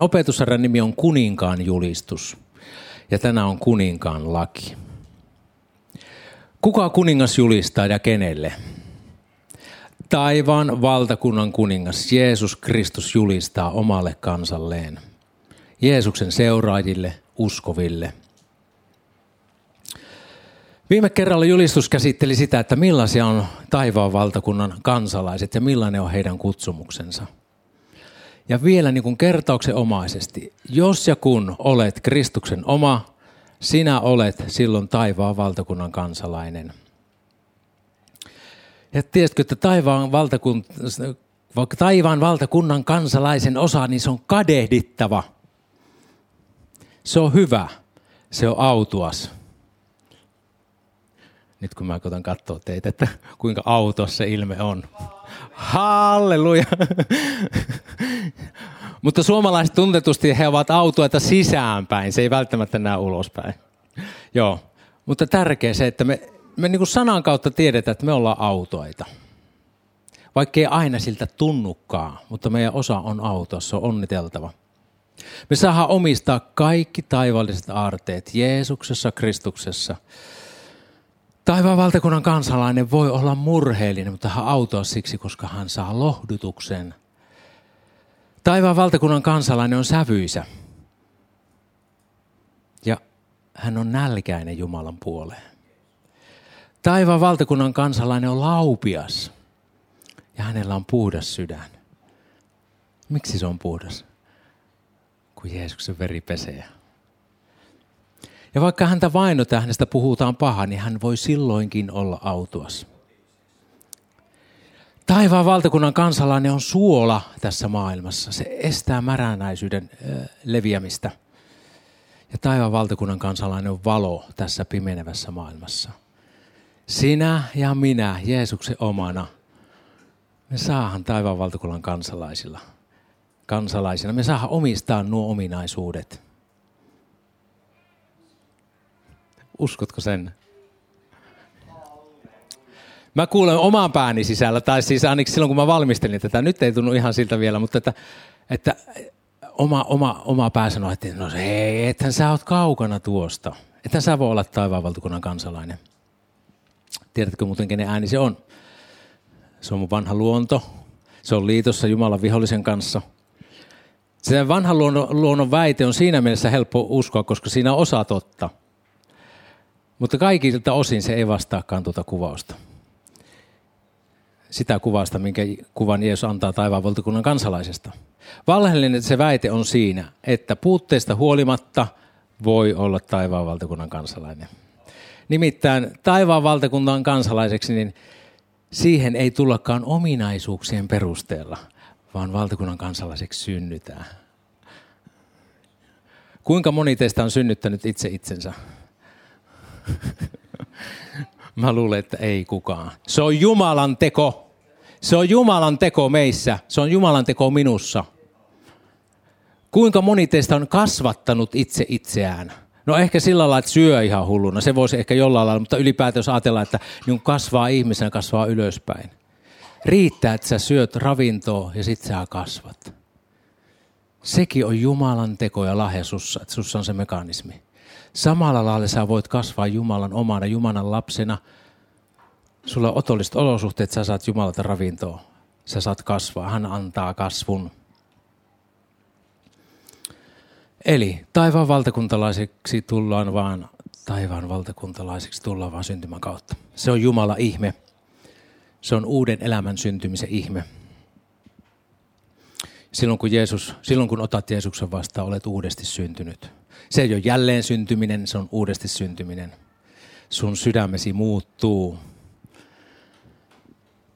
Opetusarjan nimi on Kuninkaan julistus ja tänään on Kuninkaan laki. Kuka kuningas julistaa ja kenelle? Taivaan valtakunnan kuningas Jeesus Kristus julistaa omalle kansalleen. Jeesuksen seuraajille, uskoville. Viime kerralla julistus käsitteli sitä, että millaisia on taivaan valtakunnan kansalaiset ja millainen on heidän kutsumuksensa – ja vielä niin kuin kertauksen omaisesti, jos ja kun olet Kristuksen oma, sinä olet silloin taivaan valtakunnan kansalainen. Ja tiesitkö, että taivaan, valtakun, taivaan valtakunnan kansalaisen osa, niin se on kadehdittava. Se on hyvä. Se on autuas. Nyt kun mä koitan katsoa teitä, että kuinka autos se ilme on. Halleluja. Mutta suomalaiset tuntetusti he ovat autoita sisäänpäin, se ei välttämättä näe ulospäin. Joo, mutta tärkeä se, että me, me niin kuin sanan kautta tiedetään, että me ollaan autoita. Vaikkei aina siltä tunnukaan, mutta meidän osa on autossa, on onniteltava. Me saadaan omistaa kaikki taivaalliset aarteet Jeesuksessa, Kristuksessa – Taivaan valtakunnan kansalainen voi olla murheellinen, mutta hän autoa siksi, koska hän saa lohdutuksen. Taivaan valtakunnan kansalainen on sävyisä. Ja hän on nälkäinen Jumalan puoleen. Taivaan valtakunnan kansalainen on laupias. Ja hänellä on puhdas sydän. Miksi se on puhdas? Kun Jeesuksen veri pesee. Ja vaikka häntä vainotaan, hänestä puhutaan paha, niin hän voi silloinkin olla autuas. Taivaan valtakunnan kansalainen on suola tässä maailmassa. Se estää märänäisyyden leviämistä. Ja taivaan valtakunnan kansalainen on valo tässä pimenevässä maailmassa. Sinä ja minä Jeesuksen omana, me saahan taivaan valtakunnan kansalaisilla, kansalaisina, me saahan omistaa nuo ominaisuudet – Uskotko sen? Mä kuulen oman pääni sisällä, tai siis ainakin silloin kun mä valmistelin tätä, nyt ei tunnu ihan siltä vielä, mutta että, että oma, oma, oma pää sanoi, että no hei, ethän sä oot kaukana tuosta. Ethän sä voi olla taivaanvaltakunnan kansalainen. Tiedätkö muuten, kenen ääni se on? Se on mun vanha luonto. Se on liitossa Jumalan vihollisen kanssa. Se vanha luonnon, luonnon väite on siinä mielessä helppo uskoa, koska siinä on osa totta – mutta kaikilta osin se ei vastaakaan tuota kuvausta. Sitä kuvausta, minkä kuvan Jeesus antaa taivaan valtakunnan kansalaisesta. Valheellinen se väite on siinä, että puutteista huolimatta voi olla taivaan valtakunnan kansalainen. Nimittäin taivaan valtakunnan kansalaiseksi, niin siihen ei tullakaan ominaisuuksien perusteella, vaan valtakunnan kansalaiseksi synnytään. Kuinka moni teistä on synnyttänyt itse itsensä? Mä luulen, että ei kukaan. Se on Jumalan teko. Se on Jumalan teko meissä. Se on Jumalan teko minussa. Kuinka moni teistä on kasvattanut itse itseään? No ehkä sillä lailla, että syö ihan hulluna. Se voisi ehkä jollain lailla, mutta ylipäätään jos ajatellaan, että niin kasvaa ihmisenä, kasvaa ylöspäin. Riittää, että sä syöt ravintoa ja sit sä kasvat. Sekin on Jumalan teko ja lahja sussa, että sussa on se mekanismi. Samalla lailla sä voit kasvaa Jumalan omana Jumalan lapsena. Sulla on otolliset olosuhteet, sä saat Jumalalta ravintoa. Sä saat kasvaa, hän antaa kasvun. Eli taivaan valtakuntalaiseksi tullaan vaan, taivaan valtakuntalaiseksi tullaan vaan syntymän kautta. Se on Jumala ihme. Se on uuden elämän syntymisen ihme. Silloin kun, Jeesus, silloin kun otat Jeesuksen vastaan, olet uudesti syntynyt. Se ei ole jälleen syntyminen, se on uudesti syntyminen. Sun sydämesi muuttuu.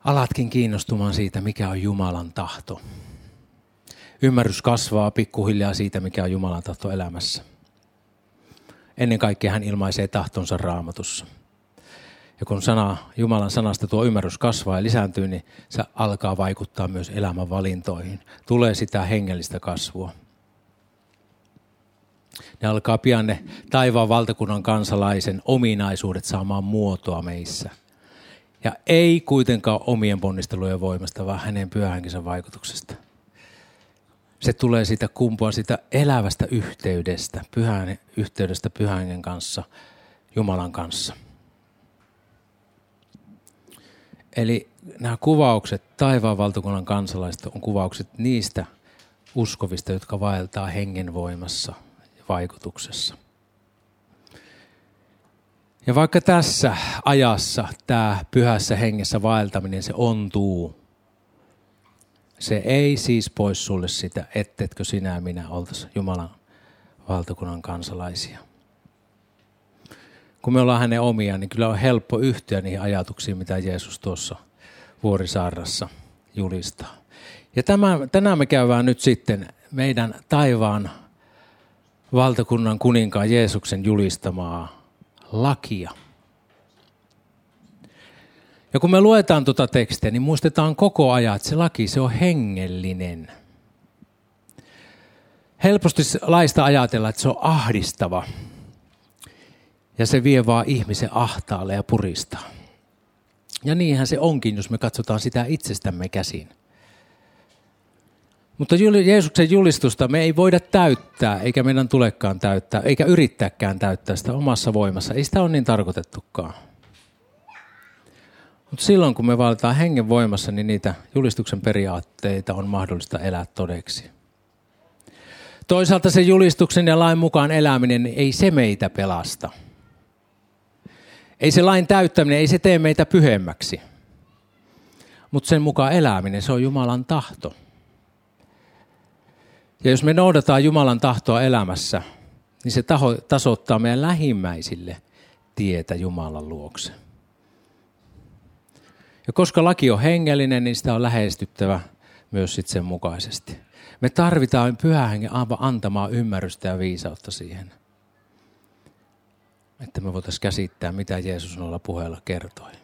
Alatkin kiinnostumaan siitä, mikä on Jumalan tahto. Ymmärrys kasvaa pikkuhiljaa siitä, mikä on Jumalan tahto elämässä. Ennen kaikkea hän ilmaisee tahtonsa raamatussa. Ja kun sana, Jumalan sanasta tuo ymmärrys kasvaa ja lisääntyy, niin se alkaa vaikuttaa myös elämän valintoihin. Tulee sitä hengellistä kasvua. Ne alkaa pian ne taivaan valtakunnan kansalaisen ominaisuudet saamaan muotoa meissä. Ja ei kuitenkaan omien ponnistelujen voimasta, vaan hänen pyhähenkensä vaikutuksesta. Se tulee siitä kumpua siitä elävästä yhteydestä, pyhän yhteydestä pyhän kanssa, Jumalan kanssa. Eli nämä kuvaukset taivaan valtakunnan kansalaiset on kuvaukset niistä uskovista, jotka vaeltaa hengen voimassa vaikutuksessa. Ja vaikka tässä ajassa tämä pyhässä hengessä vaeltaminen, se ontuu, se ei siis pois sulle sitä, ettetkö sinä ja minä oltaisi Jumalan valtakunnan kansalaisia. Kun me ollaan hänen omia, niin kyllä on helppo yhtyä niihin ajatuksiin, mitä Jeesus tuossa Vuorisaarassa julistaa. Ja tämä, tänään me käydään nyt sitten meidän taivaan valtakunnan kuninkaan Jeesuksen julistamaa lakia. Ja kun me luetaan tuota tekstiä, niin muistetaan koko ajan, että se laki se on hengellinen. Helposti laista ajatella, että se on ahdistava. Ja se vie vaan ihmisen ahtaalle ja puristaa. Ja niinhän se onkin, jos me katsotaan sitä itsestämme käsin. Mutta Jeesuksen julistusta me ei voida täyttää, eikä meidän tulekaan täyttää, eikä yrittääkään täyttää sitä omassa voimassa. Ei sitä ole niin tarkoitettukaan. Mutta silloin kun me valitaan hengen voimassa, niin niitä julistuksen periaatteita on mahdollista elää todeksi. Toisaalta se julistuksen ja lain mukaan eläminen, ei se meitä pelasta. Ei se lain täyttäminen, ei se tee meitä pyhemmäksi. Mutta sen mukaan eläminen, se on Jumalan tahto. Ja jos me noudataan Jumalan tahtoa elämässä, niin se taho, tasoittaa meidän lähimmäisille tietä Jumalan luokse. Ja koska laki on hengellinen, niin sitä on lähestyttävä myös sit sen mukaisesti. Me tarvitaan pyhä hengen antamaan ymmärrystä ja viisautta siihen, että me voitaisiin käsittää, mitä Jeesus noilla puheilla kertoi.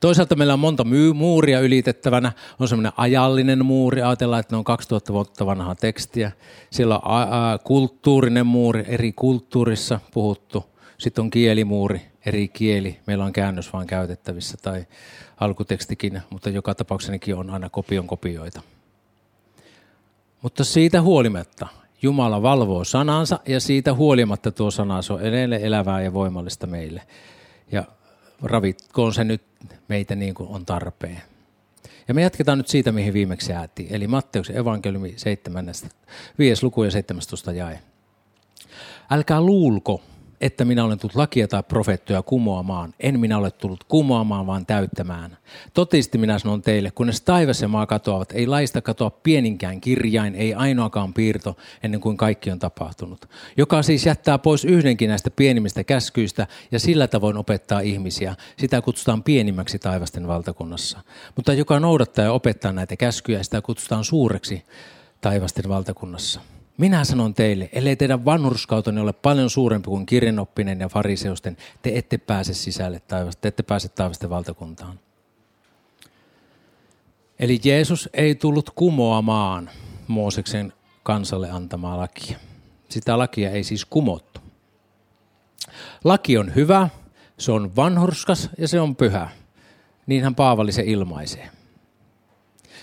Toisaalta meillä on monta muuria ylitettävänä. On semmoinen ajallinen muuri. Ajatellaan, että ne on 2000 vuotta vanhaa tekstiä. Siellä on kulttuurinen muuri, eri kulttuurissa puhuttu. Sitten on kielimuuri, eri kieli. Meillä on käännös vaan käytettävissä tai alkutekstikin, mutta joka tapauksessa on aina kopion kopioita. Mutta siitä huolimatta Jumala valvoo sanansa ja siitä huolimatta tuo sana on edelleen elävää ja voimallista meille. Ja ravitkoon se nyt meitä niin kuin on tarpeen. Ja me jatketaan nyt siitä, mihin viimeksi jäätiin. Eli Matteuksen evankeliumi 7, 5. luku ja 17 jae. Älkää luulko, että minä olen tullut lakia tai profeettoja kumoamaan. En minä ole tullut kumoamaan, vaan täyttämään. Totisesti minä sanon teille, kunnes taivas ja maa katoavat, ei laista katoa pieninkään kirjain, ei ainoakaan piirto, ennen kuin kaikki on tapahtunut. Joka siis jättää pois yhdenkin näistä pienimmistä käskyistä ja sillä tavoin opettaa ihmisiä. Sitä kutsutaan pienimmäksi taivasten valtakunnassa. Mutta joka noudattaa ja opettaa näitä käskyjä, sitä kutsutaan suureksi taivasten valtakunnassa. Minä sanon teille, ellei teidän vanhurskautenne ole paljon suurempi kuin kirjanoppinen ja fariseusten, te ette pääse sisälle taivasta, te ette pääse taivasten valtakuntaan. Eli Jeesus ei tullut kumoamaan Mooseksen kansalle antamaa lakia. Sitä lakia ei siis kumottu. Laki on hyvä, se on vanhurskas ja se on pyhä. Niinhän Paavali se ilmaisee.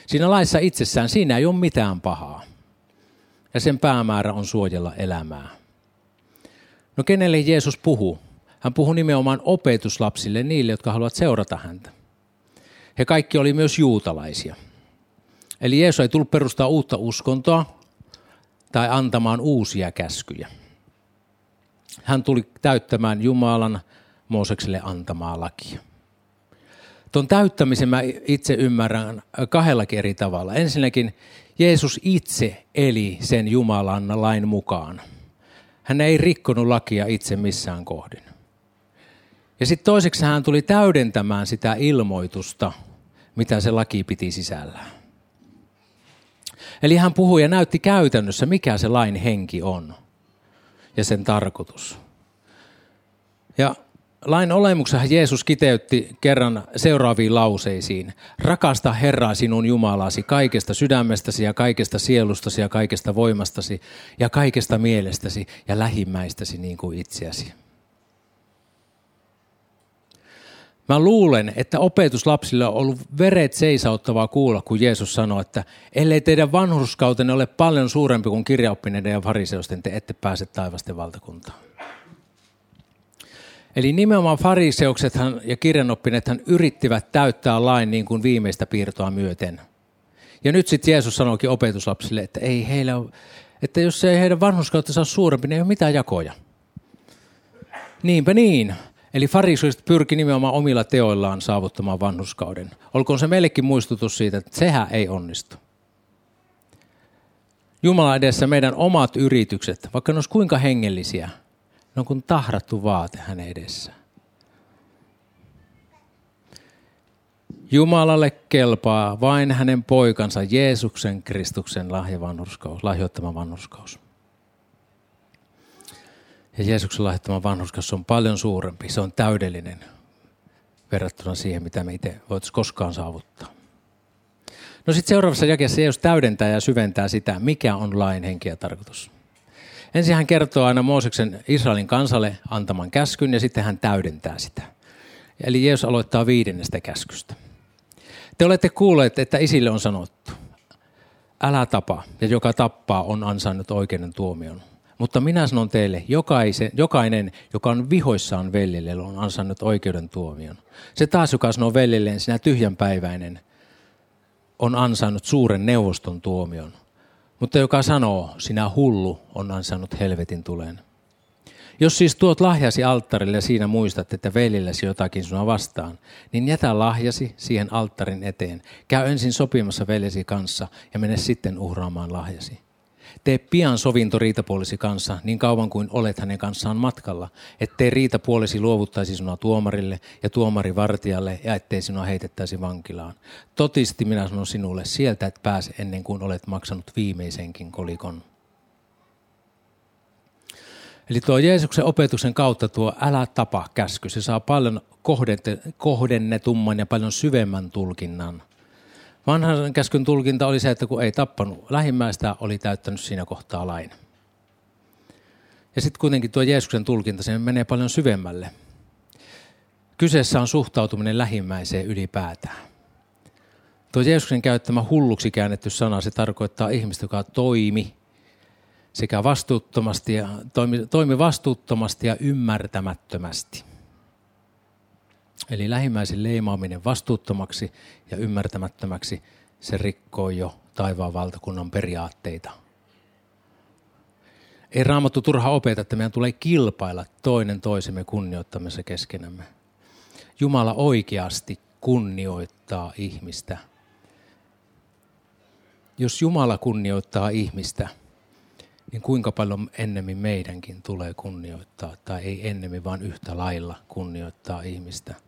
Siinä laissa itsessään siinä ei ole mitään pahaa ja sen päämäärä on suojella elämää. No kenelle Jeesus puhuu? Hän puhuu nimenomaan opetuslapsille, niille, jotka haluavat seurata häntä. He kaikki oli myös juutalaisia. Eli Jeesus ei tullut perustaa uutta uskontoa tai antamaan uusia käskyjä. Hän tuli täyttämään Jumalan Moosekselle antamaa lakia. Tuon täyttämisen mä itse ymmärrän kahdellakin eri tavalla. Ensinnäkin Jeesus itse eli sen Jumalan lain mukaan. Hän ei rikkonut lakia itse missään kohdin. Ja sitten toiseksi hän tuli täydentämään sitä ilmoitusta, mitä se laki piti sisällään. Eli hän puhui ja näytti käytännössä, mikä se lain henki on ja sen tarkoitus. Ja lain olemuksessa Jeesus kiteytti kerran seuraaviin lauseisiin. Rakasta Herraa sinun Jumalasi kaikesta sydämestäsi ja kaikesta sielustasi ja kaikesta voimastasi ja kaikesta mielestäsi ja lähimmäistäsi niin kuin itseäsi. Mä luulen, että opetuslapsille on ollut veret seisauttavaa kuulla, kun Jeesus sanoi, että ellei teidän vanhurskautenne ole paljon suurempi kuin kirjaoppineiden ja fariseusten, te ette pääse taivasten valtakuntaan. Eli nimenomaan fariseuksethan ja kirjanoppineethan yrittivät täyttää lain niin kuin viimeistä piirtoa myöten. Ja nyt sitten Jeesus sanoikin opetuslapsille, että ei heillä että jos ei heidän vanhuskautta ole suurempi, niin ei ole mitään jakoja. Niinpä niin. Eli fariseukset pyrki nimenomaan omilla teoillaan saavuttamaan vanhuskauden. Olkoon se meillekin muistutus siitä, että sehän ei onnistu. Jumala edessä meidän omat yritykset, vaikka ne olisi kuinka hengellisiä, ne on kuin tahrattu vaate hänen edessä. Jumalalle kelpaa vain hänen poikansa Jeesuksen Kristuksen lahjavanhurskaus, lahjoittama vanhurskaus. Ja Jeesuksen lahjoittama vanhurskaus on paljon suurempi, se on täydellinen verrattuna siihen, mitä me itse voitaisiin koskaan saavuttaa. No sitten seuraavassa jakeessa Jeesus täydentää ja syventää sitä, mikä on lain henki ja tarkoitus. Ensin hän kertoo aina Mooseksen Israelin kansalle antaman käskyn ja sitten hän täydentää sitä. Eli Jeesus aloittaa viidennestä käskystä. Te olette kuulleet, että isille on sanottu, älä tapa, ja joka tappaa on ansainnut oikeuden tuomion. Mutta minä sanon teille, jokaisen, jokainen, joka on vihoissaan veljelle, on ansainnut oikeuden tuomion. Se taas, joka sanoo veljelleen sinä tyhjänpäiväinen, on ansainnut suuren neuvoston tuomion. Mutta joka sanoo, sinä hullu, on ansainnut helvetin tulen. Jos siis tuot lahjasi alttarille ja siinä muistat, että veljellesi jotakin sinua vastaan, niin jätä lahjasi siihen alttarin eteen. Käy ensin sopimassa veljesi kanssa ja mene sitten uhraamaan lahjasi. Tee pian sovinto riitapuolisi kanssa niin kauan kuin olet hänen kanssaan matkalla, ettei riitapuolisi luovuttaisi sinua tuomarille ja tuomari vartijalle ja ettei sinua heitettäisi vankilaan. Totisti minä sanon sinulle, sieltä et pääse ennen kuin olet maksanut viimeisenkin kolikon. Eli tuo Jeesuksen opetuksen kautta tuo älä tapa käsky, se saa paljon kohdennetumman ja paljon syvemmän tulkinnan. Vanhan käskyn tulkinta oli se, että kun ei tappanut lähimmäistä, oli täyttänyt siinä kohtaa lain. Ja sitten kuitenkin tuo Jeesuksen tulkinta, se menee paljon syvemmälle. Kyseessä on suhtautuminen lähimmäiseen ylipäätään. Tuo Jeesuksen käyttämä hulluksi käännetty sana, se tarkoittaa ihmistä, joka toimi sekä vastuuttomasti ja, toimi, toimi vastuuttomasti ja ymmärtämättömästi. Eli lähimmäisen leimaaminen vastuuttomaksi ja ymmärtämättömäksi, se rikkoo jo taivaan valtakunnan periaatteita. Ei raamattu turha opeta, että meidän tulee kilpailla toinen toisemme kunnioittamisessa keskenämme. Jumala oikeasti kunnioittaa ihmistä. Jos Jumala kunnioittaa ihmistä, niin kuinka paljon ennemmin meidänkin tulee kunnioittaa, tai ei ennemmin, vaan yhtä lailla kunnioittaa ihmistä.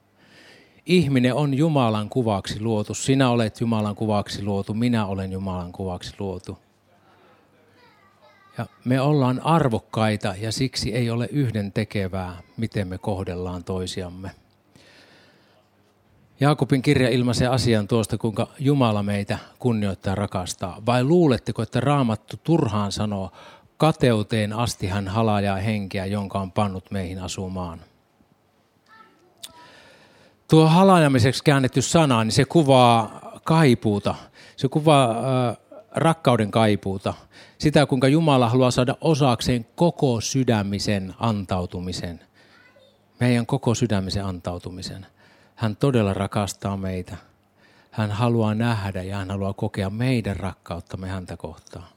Ihminen on Jumalan kuvaksi luotu. Sinä olet Jumalan kuvaksi luotu, minä olen Jumalan kuvaksi luotu. Ja me ollaan arvokkaita ja siksi ei ole yhden tekevää, miten me kohdellaan toisiamme. Jaakobin kirja ilmaisee asian tuosta, kuinka Jumala meitä kunnioittaa ja rakastaa. Vai luuletteko, että Raamattu turhaan sanoo, kateuteen asti hän halajaa henkeä, jonka on pannut meihin asumaan? Tuo halajamiseksi käännetty sana, niin se kuvaa kaipuuta. Se kuvaa äh, rakkauden kaipuuta. Sitä, kuinka Jumala haluaa saada osakseen koko sydämisen antautumisen. Meidän koko sydämisen antautumisen. Hän todella rakastaa meitä. Hän haluaa nähdä ja hän haluaa kokea meidän rakkauttamme häntä kohtaan.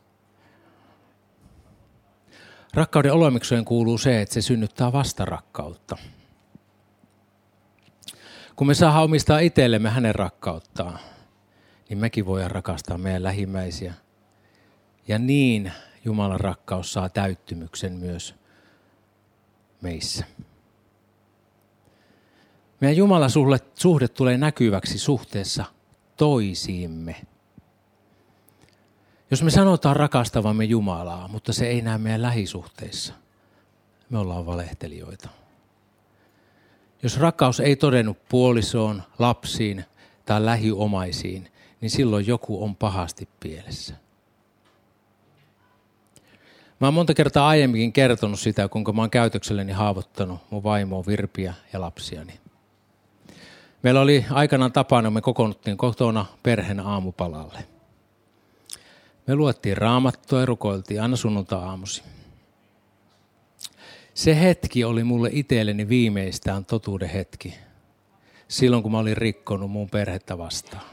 Rakkauden olemiksojen kuuluu se, että se synnyttää vastarakkautta. Kun me saadaan omistaa itsellemme hänen rakkauttaan, niin mekin voidaan rakastaa meidän lähimmäisiä. Ja niin Jumalan rakkaus saa täyttymyksen myös meissä. Meidän Jumalan suhde, tulee näkyväksi suhteessa toisiimme. Jos me sanotaan rakastavamme Jumalaa, mutta se ei näe meidän lähisuhteissa, me ollaan valehtelijoita. Jos rakkaus ei todennut puolisoon, lapsiin tai lähiomaisiin, niin silloin joku on pahasti pielessä. Mä oon monta kertaa aiemminkin kertonut sitä, kuinka mä oon käytökselleni haavoittanut mun vaimoa, Virpiä ja lapsiani. Meillä oli aikanaan tapana, me kokoonnuttiin kotona perheen aamupalalle. Me luettiin raamattua ja rukoiltiin aina sunnunta-aamusi. Se hetki oli mulle itselleni viimeistään totuuden hetki. Silloin kun mä olin rikkonut mun perhettä vastaan.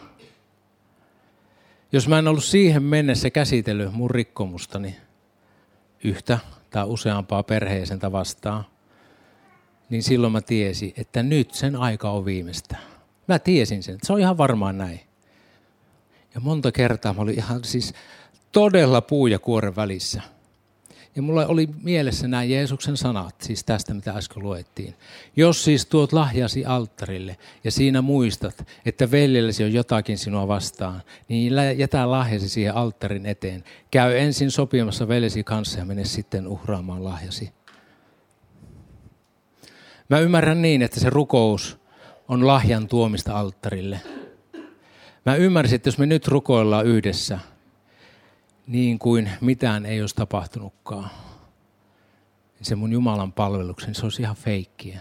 Jos mä en ollut siihen mennessä käsitellyt mun rikkomustani yhtä tai useampaa perheesentä vastaan, niin silloin mä tiesin, että nyt sen aika on viimeistä. Mä tiesin sen, se on ihan varmaan näin. Ja monta kertaa mä olin ihan siis todella puu ja kuoren välissä. Ja mulla oli mielessä nämä Jeesuksen sanat, siis tästä mitä äsken luettiin. Jos siis tuot lahjasi alttarille ja siinä muistat, että veljellesi on jotakin sinua vastaan, niin jätä lahjasi siihen alttarin eteen. Käy ensin sopimassa veljesi kanssa ja mene sitten uhraamaan lahjasi. Mä ymmärrän niin, että se rukous on lahjan tuomista alttarille. Mä ymmärsin, että jos me nyt rukoillaan yhdessä, niin kuin mitään ei olisi tapahtunutkaan, niin se mun Jumalan palveluksen, se olisi ihan feikkiä.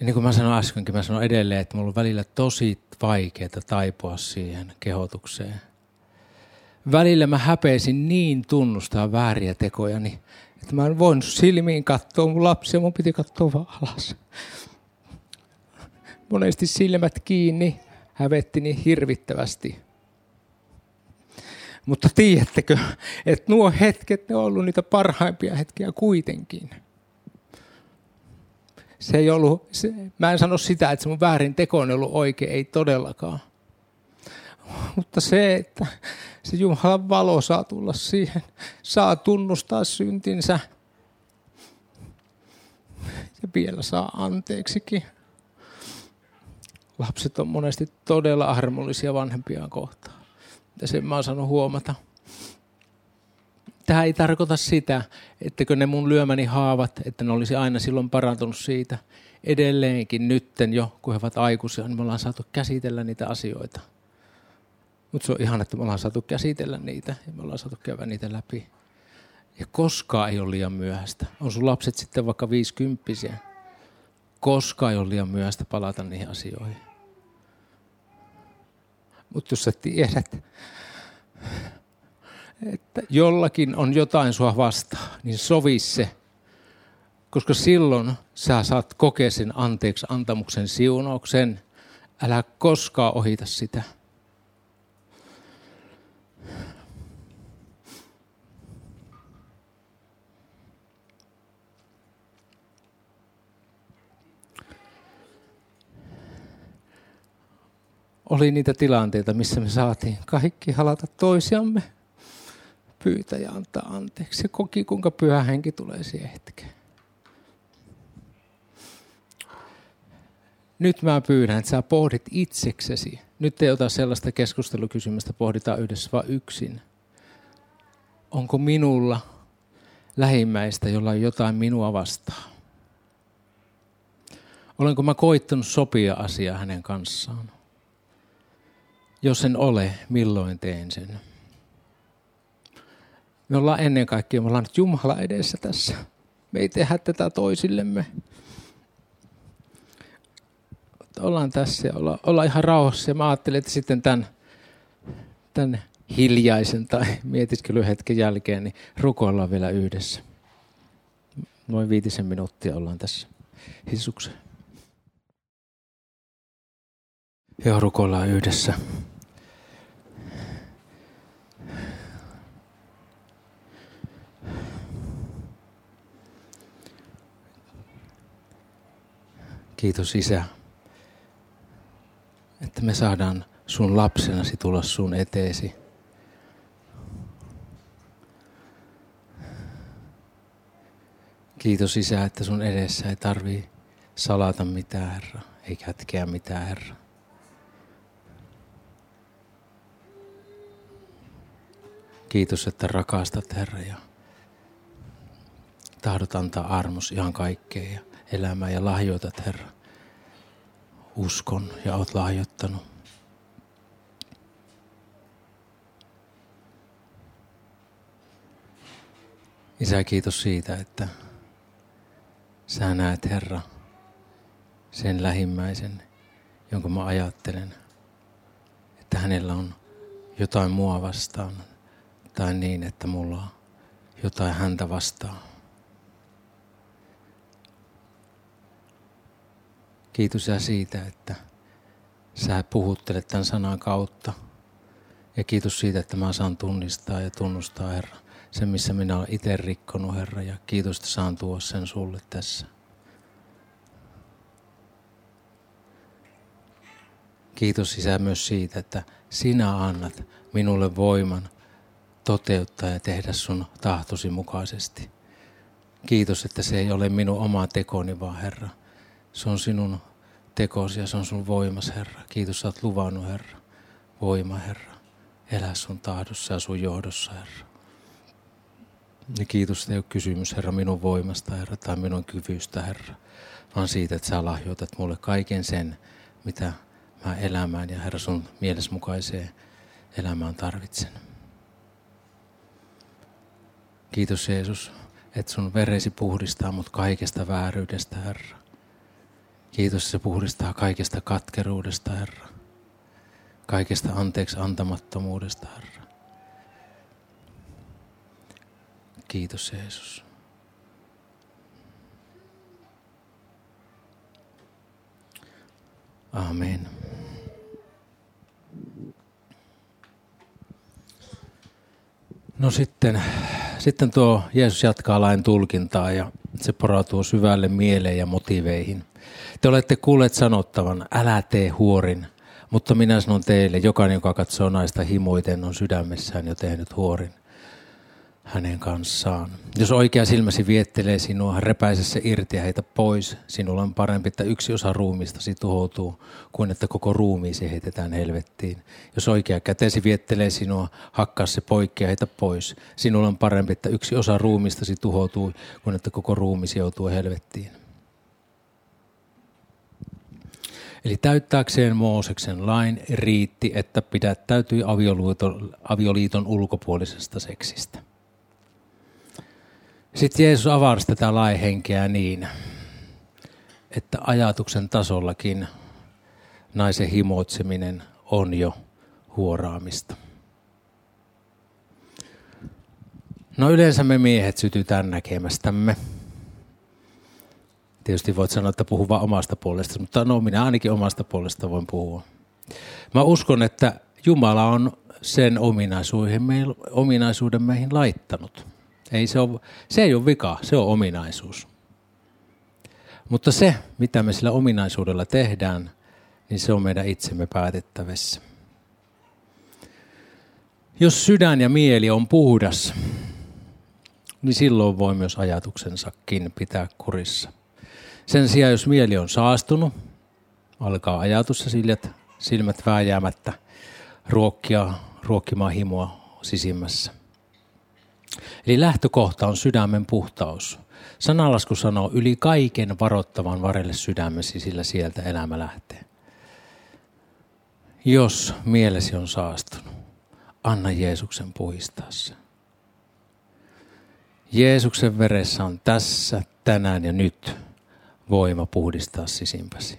Ja niin kuin mä sanoin äskenkin, mä sanoin edelleen, että mulla on välillä tosi vaikeaa taipua siihen kehotukseen välillä mä häpeisin niin tunnustaa vääriä tekojani, että mä en voinut silmiin katsoa mun lapsia, mun piti katsoa vaan alas. Monesti silmät kiinni, hävetti niin hirvittävästi. Mutta tiedättekö, että nuo hetket, ne on ollut niitä parhaimpia hetkiä kuitenkin. Se ei ollut, se, mä en sano sitä, että se mun väärin teko on ollut oikein, ei todellakaan. Mutta se, että se Jumalan valo saa tulla siihen, saa tunnustaa syntinsä ja vielä saa anteeksikin. Lapset on monesti todella armollisia vanhempiaan kohtaan. Ja sen mä oon saanut huomata. Tämä ei tarkoita sitä, että ne mun lyömäni haavat, että ne olisi aina silloin parantunut siitä. Edelleenkin nytten jo, kun he ovat aikuisia, niin me ollaan saatu käsitellä niitä asioita – mutta se on ihan, että me ollaan saatu käsitellä niitä ja me ollaan saatu käydä niitä läpi. Ja koskaan ei ole liian myöhäistä. On sun lapset sitten vaikka viisikymppisiä. Koskaan ei ole liian myöhäistä palata niihin asioihin. Mutta jos sä tiedät, että jollakin on jotain sua vastaan, niin sovi se. Koska silloin sä saat kokea sen anteeksi antamuksen siunauksen. Älä koskaan ohita sitä. Oli niitä tilanteita, missä me saatiin kaikki halata toisiamme, pyytää ja antaa anteeksi. Se koki, kuinka pyhä henki tulee siihen hetkeen. Nyt mä pyydän, että sä pohdit itseksesi. Nyt ei ota sellaista keskustelukysymystä, pohditaan yhdessä vaan yksin. Onko minulla lähimmäistä, jolla on jotain minua vastaan? Olenko mä koittanut sopia asiaa hänen kanssaan? Jos en ole, milloin teen sen? Me ollaan ennen kaikkea, me ollaan nyt Jumala edessä tässä. Me ei tehdä tätä toisillemme. Ollaan tässä ja ollaan, ollaan ihan rauhassa. Ja mä ajattelin, että sitten tämän, tämän hiljaisen tai mietiskelyhetken jälkeen niin rukoillaan vielä yhdessä. Noin viitisen minuuttia ollaan tässä Hisukseen. Ja rukoillaan yhdessä. Kiitos Isä, että me saadaan sun lapsenasi tulla sun eteesi. Kiitos Isä, että sun edessä ei tarvii salata mitään, Herra, eikä kätkeä mitään, Herra. Kiitos, että rakastat, Herra, ja tahdot antaa armos ihan kaikkeen ja elämää ja lahjoitat, Herra, uskon ja olet lahjoittanut. Isä, kiitos siitä, että sä näet, Herra, sen lähimmäisen, jonka mä ajattelen, että hänellä on jotain mua vastaan tai niin, että mulla on jotain häntä vastaan. Kiitos ja siitä, että sä puhuttelet tämän sanan kautta. Ja kiitos siitä, että mä saan tunnistaa ja tunnustaa, Herra, sen missä minä olen itse rikkonut, Herra. Ja kiitos, että saan tuoda sen sulle tässä. Kiitos Isä myös siitä, että sinä annat minulle voiman toteuttaa ja tehdä sun tahtosi mukaisesti. Kiitos, että se ei ole minun oma tekoni, vaan Herra. Se on sinun tekosi ja se on sun voimas, Herra. Kiitos, sä oot luvannut, Herra. Voima, Herra. Elä sun tahdossa ja sun johdossa, Herra. Ja kiitos, että ei ole kysymys, Herra, minun voimasta, Herra, tai minun kyvystä, Herra, vaan siitä, että sä lahjoitat mulle kaiken sen, mitä mä elämään ja Herra sun mielesmukaiseen elämään tarvitsen. Kiitos Jeesus, että sun veresi puhdistaa mut kaikesta vääryydestä, Herra. Kiitos, että se puhdistaa kaikesta katkeruudesta, Herra. Kaikesta anteeksi antamattomuudesta, Herra. Kiitos Jeesus. Amen. No sitten, sitten tuo Jeesus jatkaa lain tulkintaa ja se porautuu syvälle mieleen ja motiveihin. Te olette kuulleet sanottavan, älä tee huorin, mutta minä sanon teille, jokainen, joka katsoo naista himoiten, on sydämessään jo tehnyt huorin hänen kanssaan. Jos oikea silmäsi viettelee sinua, repäise se irti ja heitä pois. Sinulla on parempi, että yksi osa ruumistasi tuhoutuu, kuin että koko ruumiisi heitetään helvettiin. Jos oikea kätesi viettelee sinua, hakkaa se poikki ja heitä pois. Sinulla on parempi, että yksi osa ruumistasi tuhoutuu, kuin että koko ruumiisi joutuu helvettiin. Eli täyttääkseen Mooseksen lain riitti, että pidättäytyi avioliiton, avioliiton ulkopuolisesta seksistä. Sitten Jeesus avarsi tätä laihenkeä niin, että ajatuksen tasollakin naisen himoitseminen on jo huoraamista. No yleensä me miehet sytytään näkemästämme. Tietysti voit sanoa, että puhu vain omasta puolesta, mutta no minä ainakin omasta puolesta voin puhua. Mä uskon, että Jumala on sen ominaisuuden meihin laittanut. Ei se, ole, se ei ole vika, se on ominaisuus. Mutta se, mitä me sillä ominaisuudella tehdään, niin se on meidän itsemme päätettävissä. Jos sydän ja mieli on puhdas, niin silloin voi myös ajatuksensakin pitää kurissa. Sen sijaan, jos mieli on saastunut, alkaa ajatus ja silmät, silmät vääjäämättä ruokkia, ruokkimaan himoa sisimmässä. Eli lähtökohta on sydämen puhtaus. Sanalasku sanoo, yli kaiken varoittavan varelle sydämesi, sillä sieltä elämä lähtee. Jos mielesi on saastunut, anna Jeesuksen puhistaa se. Jeesuksen veressä on tässä, tänään ja nyt voima puhdistaa sisimpäsi.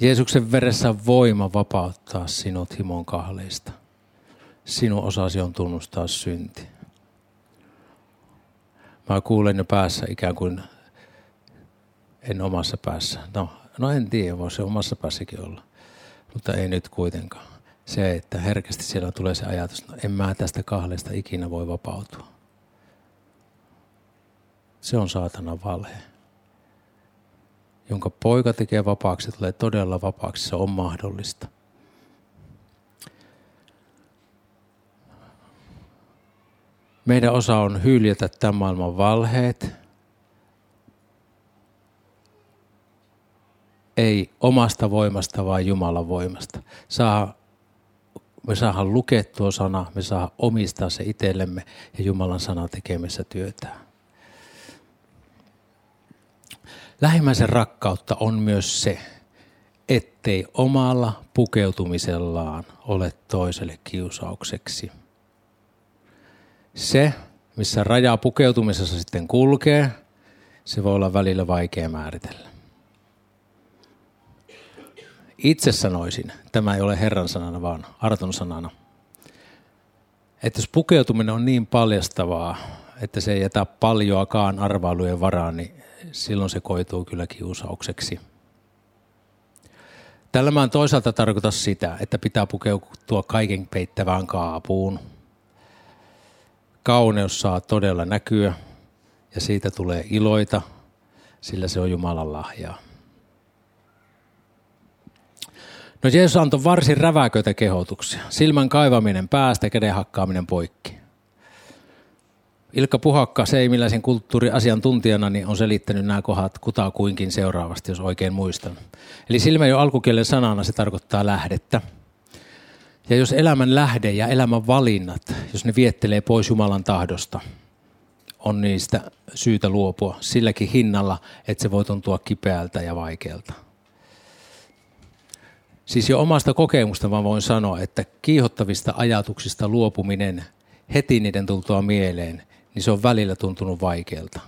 Jeesuksen veressä on voima vapauttaa sinut himon kahleista. Sinun osasi on tunnustaa synti. Mä kuulen jo päässä ikään kuin en omassa päässä. No, no en tiedä, voi se omassa päässäkin olla. Mutta ei nyt kuitenkaan. Se, että herkästi siellä tulee se ajatus, no en mä tästä kahdesta ikinä voi vapautua. Se on saatana valhe. Jonka poika tekee vapaaksi, tulee todella vapaaksi, se on mahdollista. Meidän osa on hyljätä tämän maailman valheet. Ei omasta voimasta, vaan Jumalan voimasta. Saa, me saadaan lukea tuo sana, me saadaan omistaa se itsellemme ja Jumalan sana tekemässä työtään. Lähimmäisen rakkautta on myös se, ettei omalla pukeutumisellaan ole toiselle kiusaukseksi. Se, missä raja pukeutumisessa sitten kulkee, se voi olla välillä vaikea määritellä. Itse sanoisin, tämä ei ole Herran sanana, vaan Arton sanana, että jos pukeutuminen on niin paljastavaa, että se ei jätä paljoakaan arvailujen varaan, niin silloin se koituu kyllä kiusaukseksi. Tällä mä en toisaalta tarkoita sitä, että pitää pukeutua kaiken peittävään kaapuun. Kauneus saa todella näkyä ja siitä tulee iloita, sillä se on Jumalan lahjaa. No Jeesus antoi varsin räväköitä kehotuksia. Silmän kaivaminen päästä, käden hakkaaminen poikki. Ilkka Puhakka seimiläisen kulttuuriasiantuntijana niin on selittänyt nämä kohdat kutakuinkin seuraavasti, jos oikein muistan. Eli silmä jo alkukielen sanana se tarkoittaa lähdettä. Ja jos elämän lähde ja elämän valinnat, jos ne viettelee pois Jumalan tahdosta, on niistä syytä luopua silläkin hinnalla, että se voi tuntua kipeältä ja vaikealta. Siis jo omasta kokemusta mä voin sanoa, että kiihottavista ajatuksista luopuminen heti niiden tultua mieleen, niin se on välillä tuntunut vaikealta.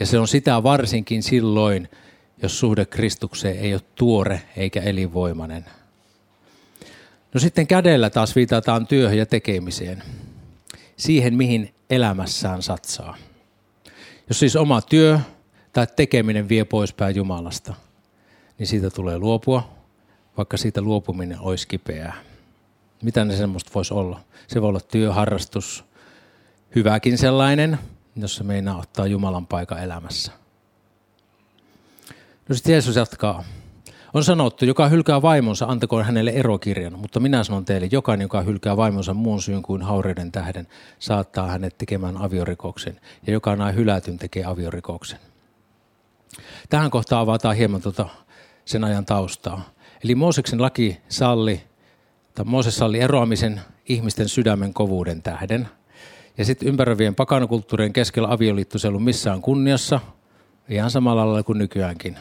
Ja se on sitä varsinkin silloin, jos suhde Kristukseen ei ole tuore eikä elinvoimainen. No sitten kädellä taas viitataan työhön ja tekemiseen. Siihen, mihin elämässään satsaa. Jos siis oma työ tai tekeminen vie poispäin Jumalasta, niin siitä tulee luopua, vaikka siitä luopuminen olisi kipeää. Mitä ne semmoista voisi olla? Se voi olla työharrastus, hyväkin sellainen, jos se meinaa ottaa Jumalan paikka elämässä. No sitten Jeesus jatkaa. On sanottu, joka hylkää vaimonsa, antakoon hänelle erokirjan, mutta minä sanon teille, jokainen, joka hylkää vaimonsa muun syyn kuin haureiden tähden, saattaa hänet tekemään aviorikoksen, ja joka näin hylätyn tekee aviorikoksen. Tähän kohtaan avataan hieman tuota sen ajan taustaa. Eli Mooseksen laki salli, tai Mooses salli eroamisen ihmisten sydämen kovuuden tähden – ja sitten ympäröivien pakanakulttuurien keskellä avioliitto ei ollut missään kunniassa, ihan samalla lailla kuin nykyäänkin.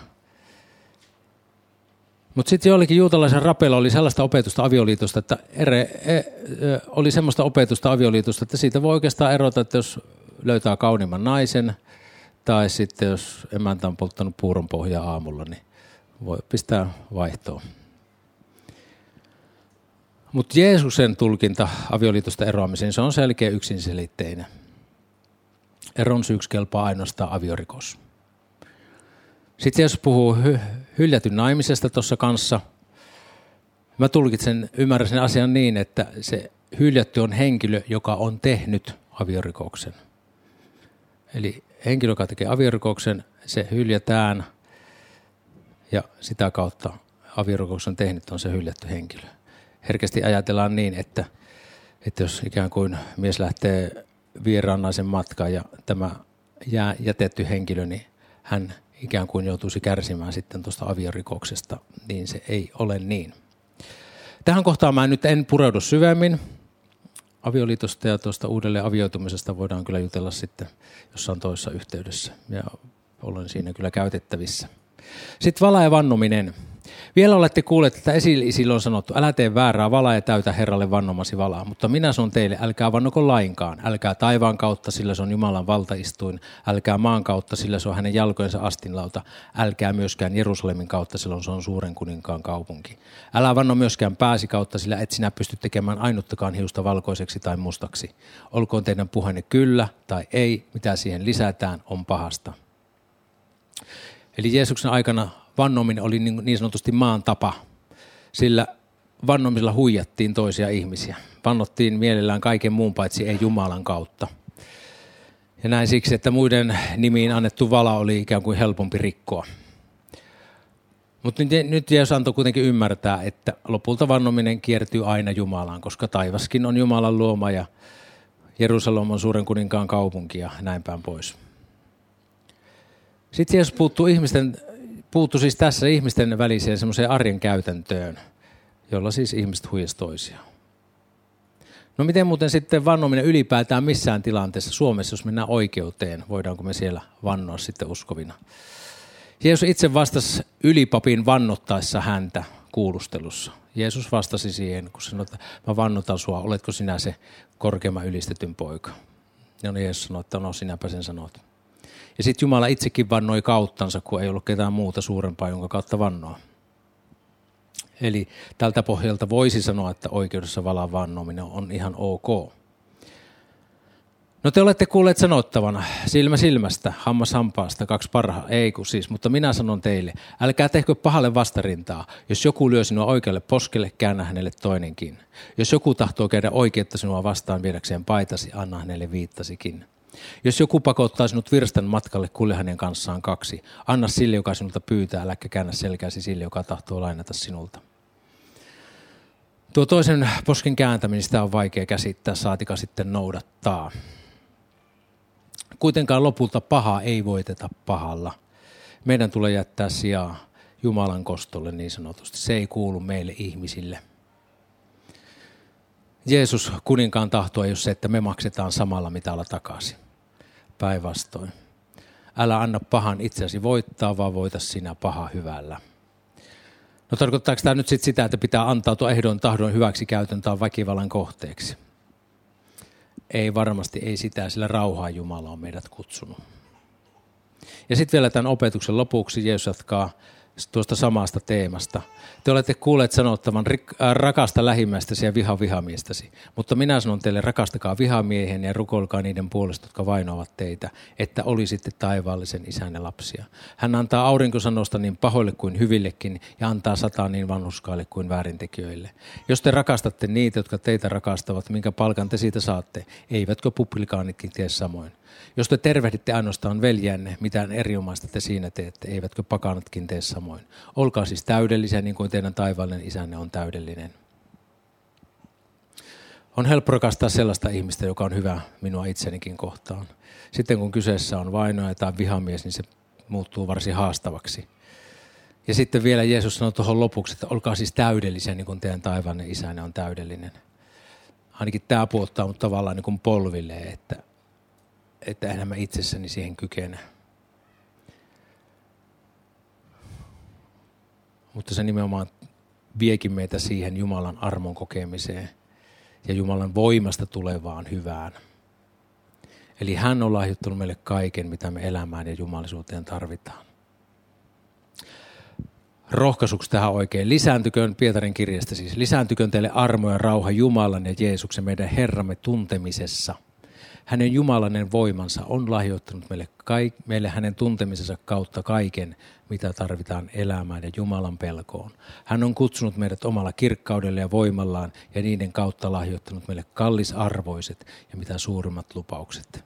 Mutta sitten jollekin juutalaisen rapella oli sellaista opetusta avioliitosta, että ere, e, e, oli semmoista opetusta avioliitosta, että siitä voi oikeastaan erota, että jos löytää kauniimman naisen, tai sitten jos emäntä on polttanut puuron pohjaa aamulla, niin voi pistää vaihtoon. Mutta Jeesuksen tulkinta avioliitosta eroamiseen, se on selkeä yksinselitteinen. Eron syyksi kelpaa ainoastaan aviorikos. Sitten jos puhuu hy- hyljätyn naimisesta tuossa kanssa, mä tulkitsen, ymmärrän sen asian niin, että se hyljätty on henkilö, joka on tehnyt aviorikoksen. Eli henkilö, joka tekee aviorikoksen, se hyljätään ja sitä kautta aviorikoksen tehnyt on se hyljätty henkilö herkästi ajatellaan niin, että, että jos ikään kuin mies lähtee vieraan naisen matkaan ja tämä jää jätetty henkilö, niin hän ikään kuin joutuisi kärsimään sitten tuosta aviorikoksesta, niin se ei ole niin. Tähän kohtaan mä nyt en pureudu syvemmin. Avioliitosta ja tuosta uudelleen avioitumisesta voidaan kyllä jutella sitten jossain toisessa yhteydessä ja olen siinä kyllä käytettävissä. Sitten vala ja vannuminen. Vielä olette kuulleet, että esillä on sanottu, älä tee väärää valaa ja täytä Herralle vannomasi valaa. Mutta minä sanon teille, älkää vannoko lainkaan. Älkää taivaan kautta, sillä se on Jumalan valtaistuin. Älkää maan kautta, sillä se on hänen jalkojensa astinlauta. Älkää myöskään Jerusalemin kautta, sillä se on suuren kuninkaan kaupunki. Älä vanno myöskään pääsi kautta, sillä et sinä pysty tekemään ainuttakaan hiusta valkoiseksi tai mustaksi. Olkoon teidän puheenne kyllä tai ei, mitä siihen lisätään, on pahasta. Eli Jeesuksen aikana vannominen oli niin, niin sanotusti maan tapa, sillä vannomisella huijattiin toisia ihmisiä. Vannottiin mielellään kaiken muun paitsi ei Jumalan kautta. Ja näin siksi, että muiden nimiin annettu vala oli ikään kuin helpompi rikkoa. Mutta nyt, nyt Jeesus antoi kuitenkin ymmärtää, että lopulta vannominen kiertyy aina Jumalaan, koska taivaskin on Jumalan luoma ja Jerusalem on suuren kuninkaan kaupunki ja näin päin pois. Sitten Jeesus puuttuu ihmisten puuttu siis tässä ihmisten väliseen semmoiseen arjen käytäntöön, jolla siis ihmiset huijasi toisiaan. No miten muuten sitten vannominen ylipäätään missään tilanteessa Suomessa, jos mennään oikeuteen, voidaanko me siellä vannoa sitten uskovina? Jeesus itse vastasi ylipapin vannottaessa häntä, kuulustelussa. Jeesus vastasi siihen, kun sanoi, että mä vannotan sua, oletko sinä se korkeamman ylistetyn poika? Ja no Jeesus sanoi, että no sinäpä sen sanot. Ja sitten Jumala itsekin vannoi kauttansa, kun ei ollut ketään muuta suurempaa, jonka kautta vannoa. Eli tältä pohjalta voisi sanoa, että oikeudessa valan vannominen on ihan ok. No te olette kuulleet sanottavana, silmä silmästä, hammas hampaasta, kaksi parhaa. Ei kun siis, mutta minä sanon teille, älkää tehkö pahalle vastarintaa. Jos joku lyö sinua oikealle poskelle, käännä hänelle toinenkin. Jos joku tahtoo käydä oikeutta sinua vastaan viedäkseen paitasi, anna hänelle viittasikin. Jos joku pakottaa sinut virstan matkalle, kuule hänen kanssaan kaksi. Anna sille, joka sinulta pyytää, äläkä käännä selkääsi sille, joka tahtoo lainata sinulta. Tuo toisen posken kääntäminen, sitä on vaikea käsittää, saatika sitten noudattaa. Kuitenkaan lopulta paha ei voiteta pahalla. Meidän tulee jättää sijaa Jumalan kostolle niin sanotusti. Se ei kuulu meille ihmisille. Jeesus kuninkaan tahto ei ole se, että me maksetaan samalla mitalla takaisin. Päinvastoin. Älä anna pahan itseäsi voittaa, vaan voita sinä paha hyvällä. No tarkoittaako tämä nyt sit sitä, että pitää antautua ehdon tahdon hyväksi käytön tai väkivallan kohteeksi? Ei varmasti, ei sitä, sillä rauhaa Jumala on meidät kutsunut. Ja sitten vielä tämän opetuksen lopuksi Jeesus jatkaa tuosta samasta teemasta. Te olette kuulleet sanottavan äh, rakasta lähimmäistäsi ja viha vihamiestäsi. Mutta minä sanon teille, rakastakaa vihamiehen ja rukoilkaa niiden puolesta, jotka vainoavat teitä, että olisitte taivaallisen isänne lapsia. Hän antaa aurinkosanosta niin pahoille kuin hyvillekin ja antaa sataa niin vanhuskaille kuin väärintekijöille. Jos te rakastatte niitä, jotka teitä rakastavat, minkä palkan te siitä saatte, eivätkö publikaanitkin tee samoin? Jos te tervehditte ainoastaan veljänne, mitään erinomaista te siinä teette, eivätkö pakanatkin tee samoin. Olkaa siis täydellisiä niin kuin teidän taivaallinen isänne on täydellinen. On helppo rakastaa sellaista ihmistä, joka on hyvä minua itsenikin kohtaan. Sitten kun kyseessä on vainoja tai vihamies, niin se muuttuu varsin haastavaksi. Ja sitten vielä Jeesus sanoi tuohon lopuksi, että olkaa siis täydellisiä niin kuin teidän taivaallinen isänne on täydellinen. Ainakin tämä puottaa mut tavallaan niin kuin polville, että että enhän mä itsessäni siihen kykene. Mutta se nimenomaan viekin meitä siihen Jumalan armon kokemiseen ja Jumalan voimasta tulevaan hyvään. Eli hän on lahjoittanut meille kaiken, mitä me elämään ja jumalisuuteen tarvitaan. Rohkaisuksi tähän oikein. Lisääntyköön Pietarin kirjasta siis. Lisääntyköön teille armo ja rauha Jumalan ja Jeesuksen meidän Herramme tuntemisessa – hänen jumalainen voimansa on lahjoittanut meille, kaik, meille hänen tuntemisensa kautta kaiken, mitä tarvitaan elämään ja Jumalan pelkoon. Hän on kutsunut meidät omalla kirkkaudella ja voimallaan ja niiden kautta lahjoittanut meille kallisarvoiset ja mitä suurimmat lupaukset.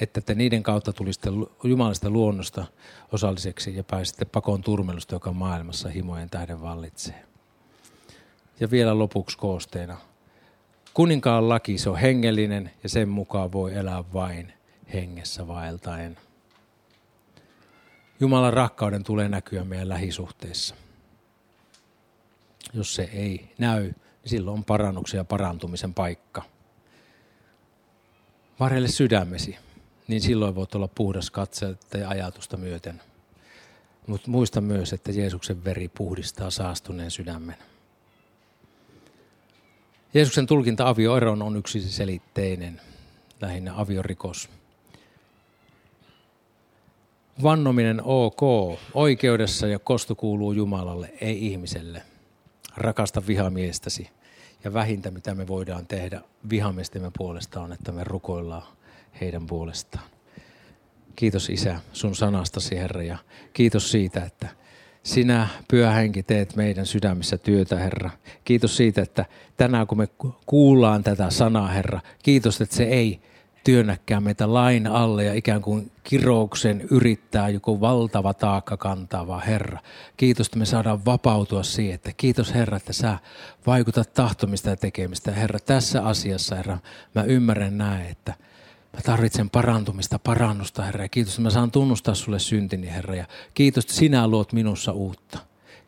Että te niiden kautta tulisitte Jumalasta luonnosta osalliseksi ja pääsitte pakoon turmelusta, joka maailmassa himojen tähden vallitsee. Ja vielä lopuksi koosteena – Kuninkaan laki, se on hengellinen ja sen mukaan voi elää vain hengessä vaeltaen. Jumalan rakkauden tulee näkyä meidän lähisuhteissa. Jos se ei näy, niin silloin on parannuksen ja parantumisen paikka. Varjelle sydämesi, niin silloin voit olla puhdas katseelta ja ajatusta myöten. Mutta muista myös, että Jeesuksen veri puhdistaa saastuneen sydämen. Jeesuksen tulkinta avioeron on yksiselitteinen, lähinnä aviorikos. Vannominen ok, oikeudessa ja kosto kuuluu Jumalalle, ei ihmiselle. Rakasta vihamiestäsi. Ja vähintä, mitä me voidaan tehdä vihamiestemme puolesta on, että me rukoillaan heidän puolestaan. Kiitos Isä sun sanastasi, Herra, ja kiitos siitä, että sinä, pyhä henki, teet meidän sydämissä työtä, Herra. Kiitos siitä, että tänään kun me kuullaan tätä sanaa, Herra, kiitos, että se ei työnnäkään meitä lain alle ja ikään kuin kirouksen yrittää joku valtava taakka kantava Herra. Kiitos, että me saadaan vapautua siihen, että kiitos Herra, että sä vaikutat tahtomista ja tekemistä. Herra, tässä asiassa, Herra, mä ymmärrän näin, että – Mä tarvitsen parantumista, parannusta, Herra. Ja kiitos, että mä saan tunnustaa sulle syntini, Herra. Ja kiitos, että sinä luot minussa uutta.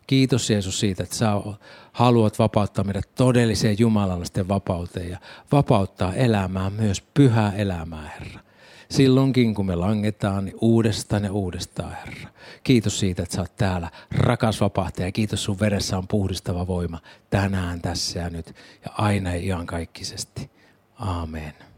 Kiitos Jeesus siitä, että sä haluat vapauttaa meidät todelliseen jumalallisten vapauteen ja vapauttaa elämään myös pyhää elämää, Herra. silloinkin kun me langetaan, niin uudestaan ja uudestaan, Herra. Kiitos siitä, että sä oot täällä, rakas vapahtaja. Kiitos sun veressä on puhdistava voima tänään, tässä ja nyt ja aina ja iankaikkisesti. Amen.